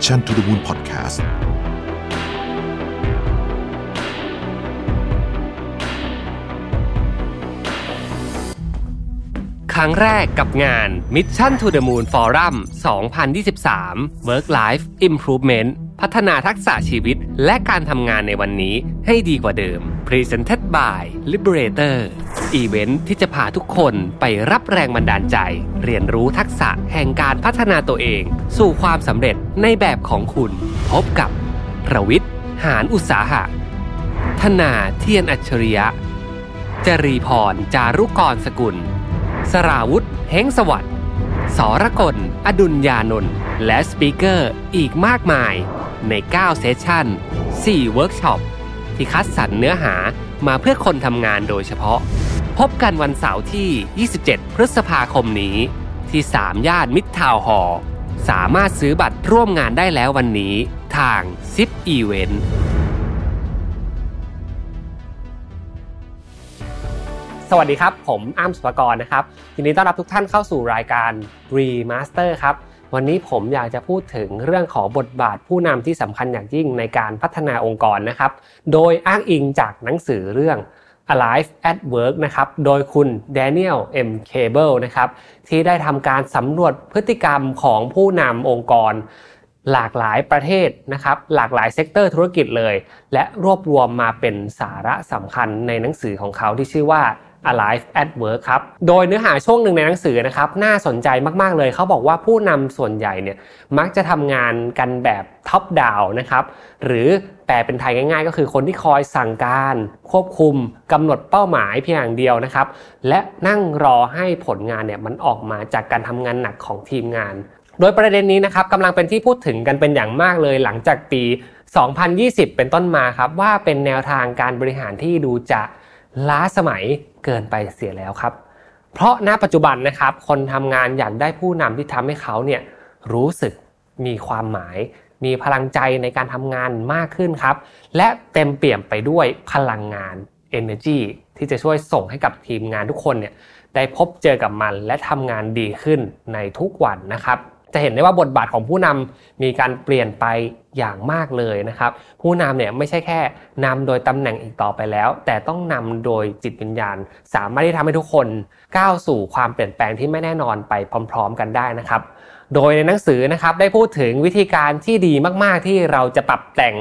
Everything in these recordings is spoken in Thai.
Mission to the Moon Podcast ครั้งแรกกับงาน Mission to the Moon Forum 2023 Work Life Improvement พัฒนาทักษะชีวิตและการทำงานในวันนี้ให้ดีกว่าเดิม Presented by Liberator อีเวนท์ที่จะพาทุกคนไปรับแรงบันดาลใจ เรียนรู้ทักษะแห่งการพัฒนาตัวเอง สู่ความสำเร็จในแบบของคุณ พบกับประวิทย์หารอุตสาหะ ธนาเธียรอัจฉริยะ จรีพร จารุกรสกุล สราวุธเฮงสวัสดิ์สรกล อดุลยานนท์และ speaker อีกมากมายใน 9 session 4 เวิร์กช็อป ที่คัดสรรเนื้อหามาเพื่อคนทำงานโดยเฉพาะ พบกันวันเสาร์ที่ 27 พฤษภาคมนี้ ที่สามย่านมิตรทาวน์ฮอลล์สามารถซื้อบัตรร่วมงานได้แล้ววันนี้ ทาง Zipevent สวัสดีครับ ผมอ้ำสุภกรนะครับยินดีต้อนรับทุกท่านเข้าสู่รายการ Remaster ครับ วันนี้ผมอยากจะพูดถึงเรื่องของบทบาทผู้นำที่สำคัญอย่างยิ่งในการพัฒนาองค์กรนะครับ โดยอ้างอิงจากหนังสือเรื่อง Alive at Work นะครับ โดยคุณ Daniel M. Cable นะครับ ที่ได้ทำการสำรวจพฤติกรรมของผู้นำองค์กร หลากหลายประเทศนะครับ หลากหลาย sector ธุรกิจเลย และรวบรวมมาเป็นสาระสำคัญในหนังสือของเขาที่ชื่อว่า Alive at Work ครับ โดยเนื้อหาช่วงหนึ่งในหนังสือนะครับ น่าสนใจมากๆเลย เขาบอกว่าผู้นำส่วนใหญ่เนี่ยมักจะทำงานกันแบบท็อปดาวนะครับ หรือแปลเป็นไทยง่าย ๆ ก็คือคนที่คอยสั่งการ ควบคุมกำหนดเป้าหมายเพียงอย่างเดียวนะครับ และนั่งรอให้ผลงานเนี่ยมันออกมาจากการทำงานหนักของทีมงาน โดยประเด็นนี้นะครับกำลังเป็นที่พูดถึงกันเป็นอย่างมากเลยหลังจากปี 2020 เป็นต้นมาครับว่าเป็นแนวทางการบริหารที่ดูจะ ล้าสมัยเกินไปเสียแล้วครับ เพราะณปัจจุบันนะครับคนทำงานอยากได้ผู้นำที่ทำให้เขาเนี่ยรู้สึกมีความหมาย มีพลังใจในการทำงานมากขึ้นครับ และเต็มเปี่ยมไปด้วยพลังงาน energy ที่จะช่วยส่งให้กับทีมงานทุกคนเนี่ยได้พบเจอกับมันและทำงานดีขึ้นในทุกวันนะครับ จะเห็นได้ว่าบทบาทของผู้นำมีการเปลี่ยนไปอย่างมากเลยนะครับ ผู้นำเนี่ยไม่ใช่แค่นำโดยตำแหน่งอีกต่อไปแล้ว แต่ต้องนำโดยจิตวิญญาณ สามารถที่ทำให้ทุกคนก้าวสู่ความเปลี่ยนแปลงที่ไม่แน่นอนไปพร้อม ๆ กันได้นะครับโดยในหนังสือนะครับได้พูดถึงวิธีการที่ดีมาก ๆ ที่เราจะปรับแต่ง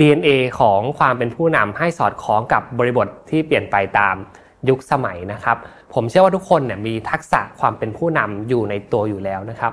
DNA ของความเป็นผู้นำให้สอดคล้องกับบริบทที่เปลี่ยนไปตาม ยุคสมัยนะครับ ผมเชื่อว่าทุกคนเนี่ยมีทักษะความเป็นผู้นำอยู่ในตัวอยู่แล้วนะครับ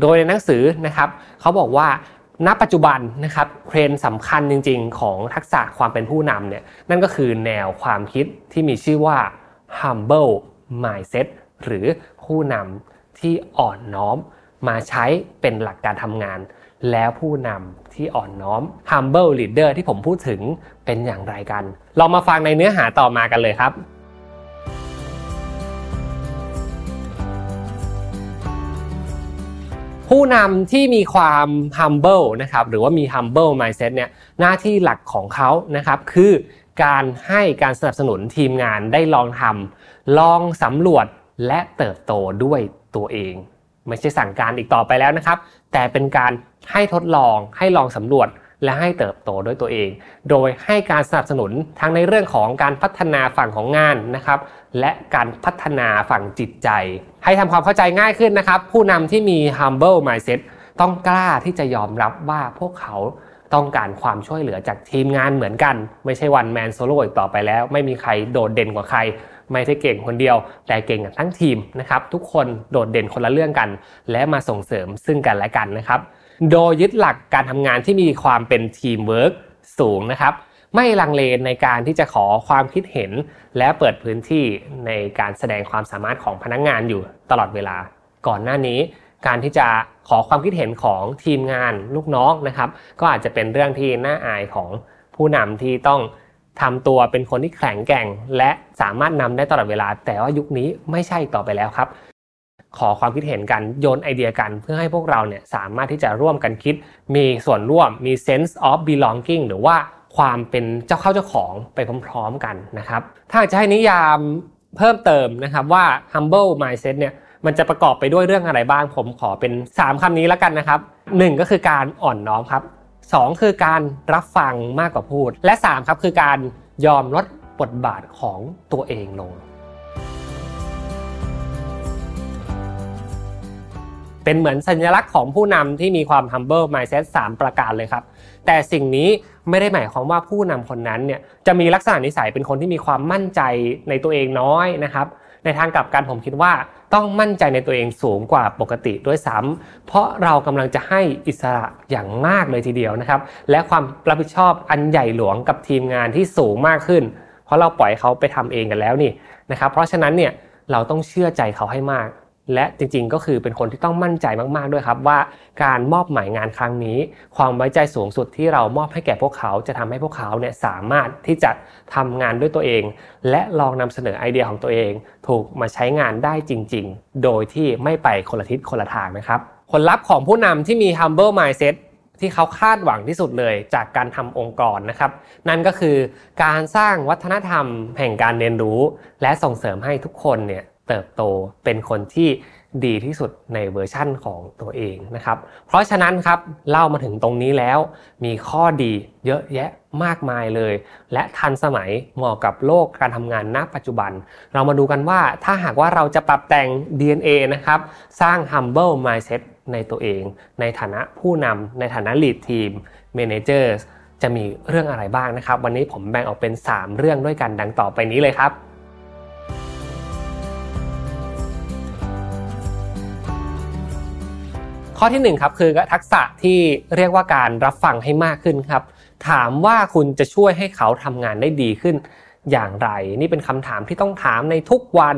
โดยในหนังสือนะครับเขาบอกว่าณปัจจุบันนะครับเทรนด์สำคัญจริง ๆ ของทักษะความเป็นผู้นำเนี่ยนั่นก็คือแนวความคิดที่มีชื่อว่า humble mindset หรือผู้นำที่อ่อนน้อม มาใช้เป็นหลักการทำงาน แล้วผู้นำที่อ่อนน้อม humble leader ที่ผมพูดถึงเป็นอย่างไรกัน เรามาฟังในเนื้อหาต่อมากันเลยครับ ผู้นำที่มีความ humble นะครับหรือว่ามี humble mindset เนี่ยหน้าที่หลักของเขานะครับคือการให้การสนับสนุนทีมงานได้ลองทำลองสำรวจและเติบโตด้วยตัวเอง ไม่ใช่สั่งการอีกต่อไปแล้วนะครับ แต่เป็นการให้ทดลองให้ลองสำรวจ และให้เติบโตด้วยตัวเอง โดยให้การสนับสนุนทั้งในเรื่องของการพัฒนาฝั่งของงานนะครับ และการพัฒนาฝั่งจิตใจ ให้ทำความเข้าใจง่ายขึ้นนะครับ ผู้นำที่มี humble mindset ต้องกล้าที่จะยอมรับว่าพวกเขาต้องการความช่วยเหลือจากทีมงานเหมือนกัน ไม่ใช่ one man solo อีกต่อไปแล้ว ไม่มีใครโดดเด่นกว่าใครไม่ใช่เก่งคนเดียว แต่เก่งกันทั้งทีมนะครับทุกคนโดดเด่นคนละเรื่องกัน และมาส่งเสริมซึ่งกันและกันนะครับ โดยยึดหลักการทำงานที่มีความเป็นทีมเวิร์กสูงนะครับไม่ลังเลในการที่จะขอความคิดเห็น และเปิดพื้นที่ในการแสดงความสามารถของพนักงานอยู่ตลอดเวลา ก่อนหน้านี้ การที่จะขอความคิดเห็นของทีมงานลูกน้องนะครับ ก็อาจจะเป็นเรื่องที่น่าอายของผู้นำที่ต้อง ทำตัวเป็นคนที่แข็งแกร่ง และสามารถนำได้ตลอดเวลา แต่ว่ายุคนี้ไม่ใช่ต่อไปแล้วครับ ขอความคิดเห็นกันโยนไอเดียกัน เพื่อให้พวกเราเนี่ยสามารถที่จะร่วมกันคิด มีส่วนร่วมมี sense of belonging หรือว่าความเป็นเจ้าเข้าเจ้าของไปพร้อมๆกันนะครับ ถ้าจะให้นิยามเพิ่มเติมนะครับว่า humble mindset เนี่ยมันจะประกอบไปด้วยเรื่องอะไรบ้างผมขอเป็น 3คำนี้แล้วกันนะครับ 1 ก็คือการอ่อนน้อมครับ 2 คือการรับฟังมากกว่าพูด และ 3 ครับคือการยอมลดบทบาทของตัวเองลง เป็นเหมือนสัญลักษณ์ของผู้นำที่มีความ humble mindset 3 ประการเลยครับ แต่สิ่งนี้ไม่ได้หมายความว่าผู้นำคนนั้นเนี่ยจะมีลักษณะนิสัยเป็นคนที่มีความมั่นใจในตัวเองน้อยนะครับ ในทางกลับกันผมคิดว่า ต้องมั่นใจในตัวเองสูงกว่าปกติด้วยซ้ำเพราะเรากำลังจะให้อิสระอย่างมากเลยทีเดียวนะครับ และความรับผิดชอบอันใหญ่หลวงกับทีมงานที่สูงมากขึ้น เพราะเราปล่อยเขาไปทำเองกันแล้วนี่นะครับ เพราะฉะนั้นเนี่ยเราต้องเชื่อใจเขาให้มาก และจริงๆ ก็คือเป็นคนที่ต้องมั่นใจมากๆด้วยครับ ว่าการมอบหมายงานครั้งนี้ ความไว้ใจสูงสุดที่เรามอบให้แก่พวกเขาจะทำให้พวกเขาเนี่ยสามารถที่จะทำงานด้วยตัวเอง และลองนำเสนอไอเดียของตัวเอง ถูกมาใช้งานได้จริง ๆ โดยที่ไม่ไปคนละทิศคนละทางนะครับ ผลลัพธ์ของผู้นำที่มี humble mindset ที่เขาคาดหวังที่สุดเลยจากการทำองค์กรนะครับ นั่นก็คือการสร้างวัฒนธรรมแห่งการเรียนรู้ และส่งเสริมให้ทุกคนเนี่ย เติบโตเป็นคนที่ดีที่สุดในเวอร์ชั่นของตัวเองนะครับ เพราะฉะนั้นครับเล่ามาถึงตรงนี้แล้ว มีข้อดีเยอะแยะมากมายเลย และทันสมัยเหมาะกับโลกการทำงานณปัจจุบัน เรามาดูกันว่าถ้าหากว่าเราจะปรับแต่ง DNA นะครับ สร้าง humble mindset ในตัวเอง ในฐานะผู้นำในฐานะ lead team managers จะมีเรื่องอะไรบ้างนะครับ วันนี้ผมแบ่งออกเป็น 3 เรื่องด้วยกันดังต่อไปนี้เลยครับ ข้อที่1ครับคือทักษะที่เรียกว่าการรับฟังให้มากขึ้นครับ ถามว่าคุณจะช่วยให้เขาทำงานได้ดีขึ้น อย่างไร นี่เป็นคำถามที่ต้องถามในทุกวัน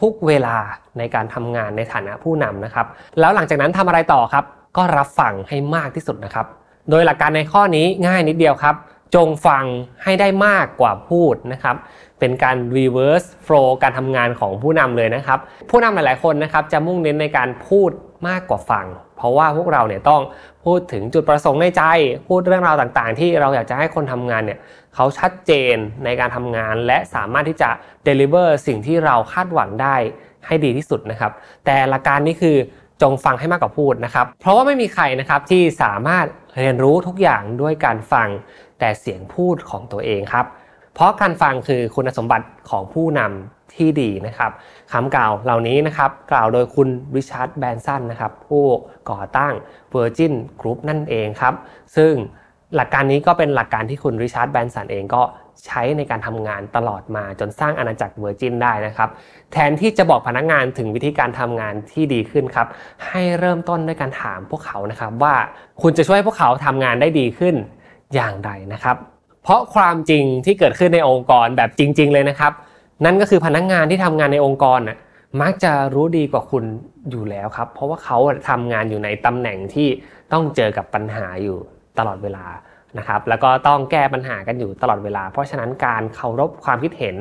ทุกเวลาในการทำงานในฐานะผู้นำนะครับ แล้วหลังจากนั้นทำอะไรต่อครับ ก็รับฟังให้มากที่สุดนะครับ โดยหลักการในข้อนี้ง่ายนิดเดียวครับ จงฟังให้ได้มากกว่าพูดนะครับ เป็นการ reverse flow การทำงานของผู้นำเลยนะครับ ผู้นำหลายๆคนนะครับจะมุ่งเน้นในการพูดมากกว่าฟัง เพราะว่าพวกเราเนี่ยต้องพูดถึงจุดประสงค์ในใจ พูดเรื่องราวต่างๆ ที่เราอยากจะให้คนทำงานเนี่ยเขาชัดเจนในการทำงาน และสามารถที่จะ deliver สิ่งที่เราคาดหวังได้ให้ดีที่สุดนะครับ แต่หลักการนี้คือ จงฟังให้มากกว่าพูดนะครับ เพราะว่าไม่มีใครนะครับที่สามารถเรียนรู้ทุกอย่างด้วยการฟังแต่เสียงพูดของตัวเองครับ เพราะการฟังคือคุณสมบัติของผู้นำที่ดีนะครับคำกล่าวเหล่านี้นะครับ กล่าวโดยคุณริชาร์ดแบรนสันนะครับ ผู้ก่อตั้ง Virgin Group นั่นเองครับ ซึ่งหลักการนี้ก็เป็นหลักการที่คุณริชาร์ดแบรนสันเองก็ ใช้ในการทำงานตลอดมาจนสร้างอาณาจักร Virgin ได้นะครับ แทนที่จะบอกพนักงานถึงวิธีการทำงานที่ดีขึ้นครับ ให้เริ่มต้นด้วยการถามพวกเขานะครับว่าคุณจะช่วยพวกเขาทำงานได้ดีขึ้นอย่างไรนะครับ เพราะความจริงที่เกิดขึ้นในองค์กรแบบจริง ๆ เลยนะครับ นั่นก็คือพนักงงานที่ทำงานในองค์กรน่ะมักจะรู้ดีกว่าคุณอยู่แล้วครับ เพราะว่าเขาทำงานอยู่ในตำแหน่งที่ต้องเจอกับปัญหาอยู่ตลอดเวลา นะครับแล้วก็ต้องแก้ปัญหากันอยู่ตลอดเวลา เพราะฉะนั้นการเคารพความคิดเห็น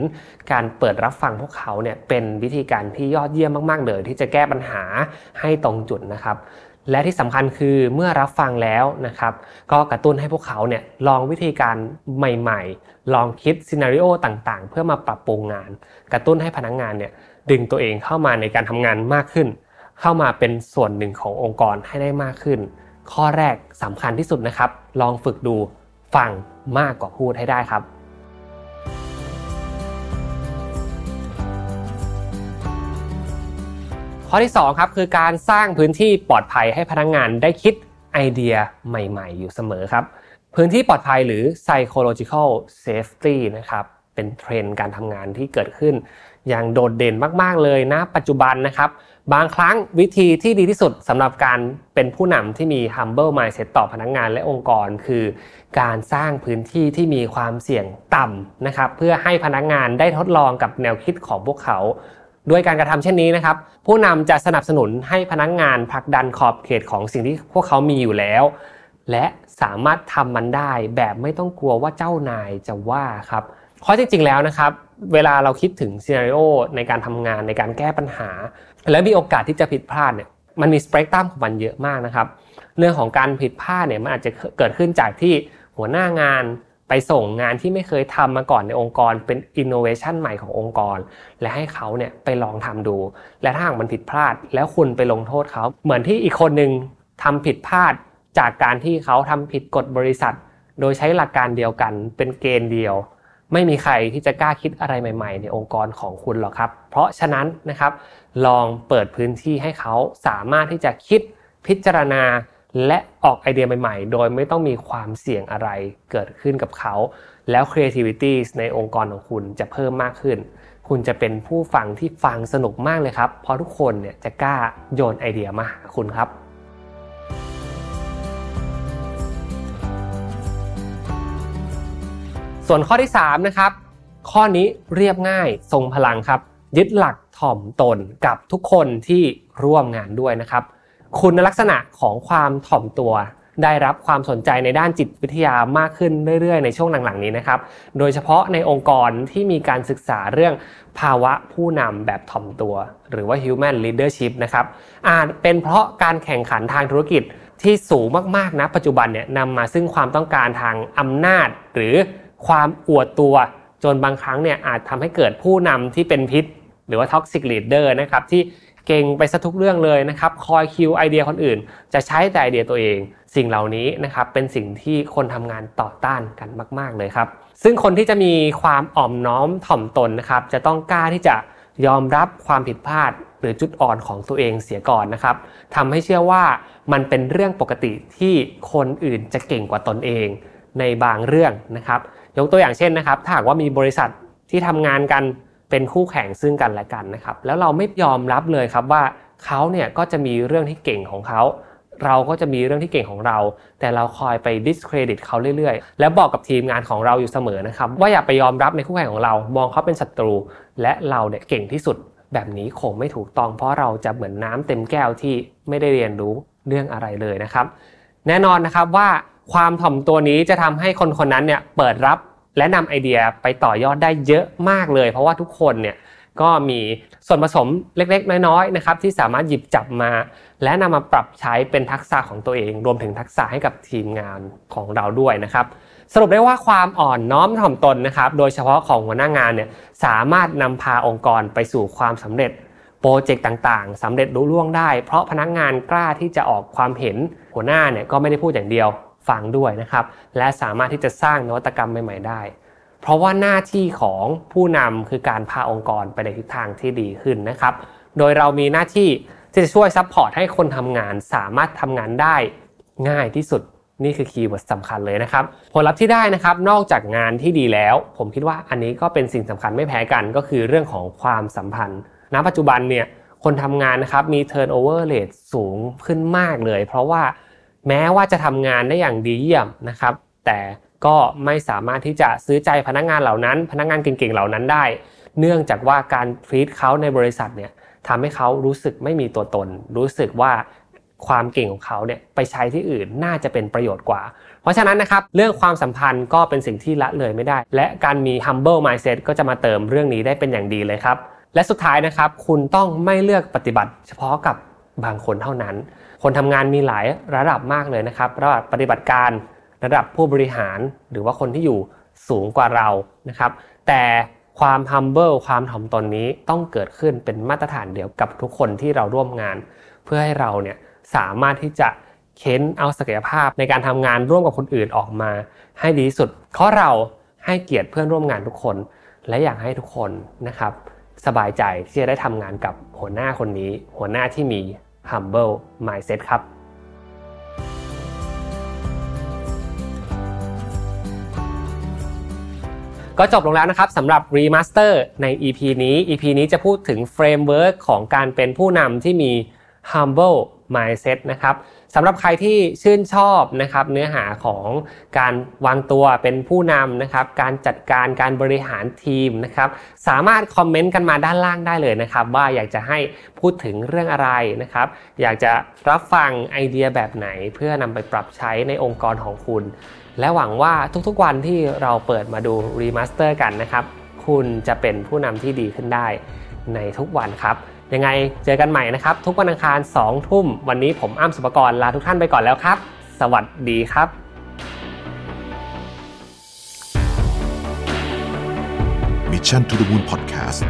การเปิดรับฟังพวกเขาเนี่ยเป็นวิธีการที่ยอดเยี่ยมมาก ๆ เลย ที่จะแก้ปัญหาให้ตรงจุดนะครับ และที่สำคัญคือเมื่อรับฟังแล้วนะครับก็กระตุ้นให้พวกเขาเนี่ยลองวิธีการใหม่ ๆ ลองคิดซีนารีโอต่างๆ เพื่อมาปรับปรุงงาน กระตุ้นให้พนักงงานเนี่ยดึงตัวเองเข้ามาในการทำงานมากขึ้น เข้ามาเป็นส่วนหนึ่งขององค์กรให้ได้มากขึ้น ข้อแรกสำคัญที่สุดนะครับ ลองฝึกดูฟังมากกว่าพูดให้ได้ครับ ข้อที่2ครับคือการสร้างพื้นที่ปลอดภัยให้พนักงงานได้คิดไอเดียใหม่ ๆ อยู่เสมอครับ พื้นที่ปลอดภัยหรือ psychological safety นะครับเป็นเทรนด์การทำงานที่เกิดขึ้น อย่างโดดเด่นมาก ๆ เลยนะปัจจุบันนะครับ บางครั้งวิธีที่ดีที่สุดสำหรับการเป็นผู้นำที่มี humble mindset ต่อพนักงงานและองค์กร คือการสร้างพื้นที่ที่มีความเสี่ยงต่ำนะครับเพื่อให้พนักงานได้ทดลองกับแนวคิดของพวกเขา ด้วยการกระทำเช่นนี้นะครับ ผู้นำจะสนับสนุนให้พนักงงานผลักดันขอบเขตของสิ่งที่พวกเขามีอยู่แล้ว และสามารถทำมันได้แบบไม่ต้องกลัวว่าเจ้านายจะว่าครับเพราะจริงๆแล้วนะครับ เวลาเราคิดถึงซีนารีโอในการทำงานในการแก้ปัญหา และมีโอกาสที่จะผิดพลาดเนี่ยมันมีสเปกตรัมของมันเยอะมากนะครับ เรื่องของการผิดพลาดเนี่ยมันอาจจะเกิดขึ้นจากที่หัวหน้างานไปส่งงานที่ไม่เคยทำมาก่อนในองค์กร เป็นอินโนเวชันใหม่ขององค์กร และให้เขาเนี่ยไปลองทำดู และถ้าหากมันผิดพลาด แล้วคุณไปลงโทษเขา เหมือนที่อีกคนหนึ่งทำผิดพลาดจากการที่เขาทำผิดกฎบริษัท โดยใช้หลักการเดียวกันเป็นเกณฑ์เดียว ไม่มีใครที่จะกล้าคิดอะไรใหม่ๆ ในองค์กรของคุณหรอกครับ เพราะฉะนั้นนะครับลองเปิดพื้นที่ให้เขาสามารถที่จะคิดพิจารณา และออกไอเดียใหม่ๆ โดยไม่ต้องมีความเสี่ยงอะไรเกิดขึ้นกับเขา แล้ว creativity ในองค์กรของคุณจะเพิ่มมากขึ้น คุณจะเป็นผู้ฟังที่ฟังสนุกมากเลยครับ เพราะทุกคนเนี่ยจะกล้าโยนไอเดียมาหาคุณครับ ส่วนข้อที่3นะครับข้อนี้เรียบง่ายทรงพลังครับ ยึดหลักถ่อมตนกับทุกคนที่ร่วมงานด้วยนะครับ คุณลักษณะของความถ่อมตัว ได้รับความสนใจในด้านจิตวิทยามากขึ้นเรื่อยๆ ในช่วงหลังๆนี้นะครับ โดยเฉพาะในองค์กรที่มีการศึกษาเรื่องภาวะผู้นำแบบถ่อมตัว หรือว่า human leadership นะครับอาจเป็นเพราะการแข่งขันทางธุรกิจที่สูงมากๆนะปัจจุบันเนี่ยนำมาซึ่งความต้องการทางอำนาจหรือ ความอวดตัวจนบางครั้งเนี่ยอาจทำให้เกิดผู้นำที่เป็นพิษ หรือว่า toxic leader นะครับที่เก่งไปซะทุกเรื่องเลยนะครับคอยคิวไอเดียคนอื่น จะใช้แต่ไอเดียตัวเอง สิ่งเหล่านี้นะครับเป็นสิ่งที่คนทำงานต่อต้านกันมาก ๆเลยครับ ซึ่งคนที่จะมีความอ่อมน้อมถ่อมตนนะครับจะต้องกล้าที่จะยอมรับความผิดพลาดหรือจุดอ่อนของตัวเองเสียก่อนนะครับทำให้เชื่อว่ามันเป็นเรื่องปกติที่คนอื่นจะเก่งกว่าตนเองในบางเรื่องนะครับ ยกตัวอย่างเช่นนะครับ ถ้าหากว่ามีบริษัทที่ทำงานกันเป็นคู่แข่งซึ่งกันและกันนะครับ แล้วเราไม่ยอมรับเลยครับว่าเขาเนี่ยก็จะมีเรื่องที่เก่งของเขา เราก็จะมีเรื่องที่เก่งของเรา แต่เราคอยไป discredit เขาเรื่อยๆ แล้วบอกกับทีมงานของเราอยู่เสมอนะครับ ว่าอย่าไปยอมรับในคู่แข่งของเรา มองเขาเป็นศัตรู และเราเนี่ยเก่งที่สุด แบบนี้คงไม่ถูกต้อง เพราะเราจะเหมือนน้ำเต็มแก้วที่ไม่ได้เรียนรู้เรื่องอะไรเลยนะครับ แน่นอนนะครับว่า ความถ่อมตัวนี้จะทำให้คนคนนั้นเนี่ยเปิดรับและนำไอเดียไปต่อยอดได้เยอะมากเลย เพราะว่าทุกคนเนี่ยก็มีส่วนผสมเล็กๆ น้อยๆนะครับที่สามารถหยิบจับมา และนำมาปรับใช้เป็นทักษะของตัวเอง รวมถึงทักษะให้กับทีมงานของเราด้วยนะครับ สรุปได้ว่าความอ่อนน้อมถ่อมตนนะครับ โดยเฉพาะของหัวหน้างานเนี่ยสามารถนำพาองค์กรไปสู่ความสำเร็จโปรเจกต์ต่างๆสำเร็จรุ่ล่วงได้ เพราะพนักงานกล้าที่จะออกความเห็นหัวหน้าเนี่ยก็ไม่ได้พูดอย่างเดียว ฟังด้วยนะครับ และสามารถที่จะสร้างนวัตกรรมใหม่ ๆ ได้ เพราะว่าหน้าที่ของผู้นำคือการพาองค์กรไปในทิศทางที่ดีขึ้นนะครับ โดยเรามีหน้าที่ที่จะช่วย support ให้คนทำงานสามารถทำงานได้ง่ายที่สุดนี่คือ keyword สำคัญเลยนะครับ ผลลัพธ์ที่ได้นะครับ นอกจากงานที่ดีแล้ว ผมคิดว่าอันนี้ก็เป็นสิ่งสำคัญไม่แพ้กันก็คือเรื่องของความสัมพันธ์ ณ ปัจจุบันเนี่ยคนทำงานนะครับมี turnover rate สูงขึ้นมากเลย เพราะว่า แม้ว่าจะทำงานได้อย่างดีเยี่ยมนะครับ แต่ก็ไม่สามารถที่จะซื้อใจพนักงานเหล่านั้น พนักงานเก่งๆเหล่านั้นได้ เนื่องจากว่าการทรีตเขาในบริษัทเนี่ยทำให้เขารู้สึกไม่มีตัวตน รู้สึกว่าความเก่งของเขาเนี่ยไปใช้ที่อื่นน่าจะเป็นประโยชน์กว่า เพราะฉะนั้นนะครับเรื่องความสัมพันธ์ก็เป็นสิ่งที่ละเลยไม่ได้ และการมี humble mindset ก็จะมาเติมเรื่องนี้ได้เป็นอย่างดีเลยครับ และสุดท้ายนะครับ คุณต้องไม่เลือกปฏิบัติเฉพาะกับบางคนเท่านั้น คนทำงานมีหลายระดับมากเลยนะครับระดับปฏิบัติการระดับผู้บริหารหรือว่าคนที่อยู่สูงกว่าเรานะครับ แต่ความ humble ความถ่อมตนนี้ต้องเกิดขึ้นเป็นมาตรฐานเดียวกับทุกคนที่เราร่วมงาน เพื่อให้เราเนี่ยสามารถที่จะเค้นเอาศักยภาพในการทำงานร่วมกับคนอื่นออกมา ให้ดีที่สุดเพราะเราให้เกียรติเพื่อนร่วมงานทุกคน และอยากให้ทุกคนนะครับ สบายใจที่จะได้ทำงานกับหัวหน้าคนนี้ หัวหน้าที่มี humble mindset ครับ ก็จบลงแล้วนะครับสำหรับ Remaster ใน EP นี้ EP นี้จะพูดถึง framework ของการเป็นผู้นำที่มี humble mindset นะครับ สำหรับใครที่ชื่นชอบนะครับเนื้อหาของการวางตัวเป็นผู้นำนะครับการจัดการการบริหารทีมนะครับสามารถคอมเมนต์กันมาด้านล่างได้เลยนะครับว่าอยากจะให้พูดถึงเรื่องอะไรนะครับ อยากจะรับฟังไอเดียแบบไหนเพื่อนำไปปรับใช้ในองค์กรของคุณ และหวังว่าทุกๆวันที่เราเปิดมาดู Remaster กันนะครับ คุณจะเป็นผู้นำที่ดีขึ้นได้ในทุกวันครับ ยังไงเจอกันใหม่นะครับ ทุกวันอังคาร2ทุ่มวันนี้ผมอ้ำสุปกรลาทุกท่านไปก่อนแล้วครับ สวัสดีครับมิชชั่น to the Moon Podcast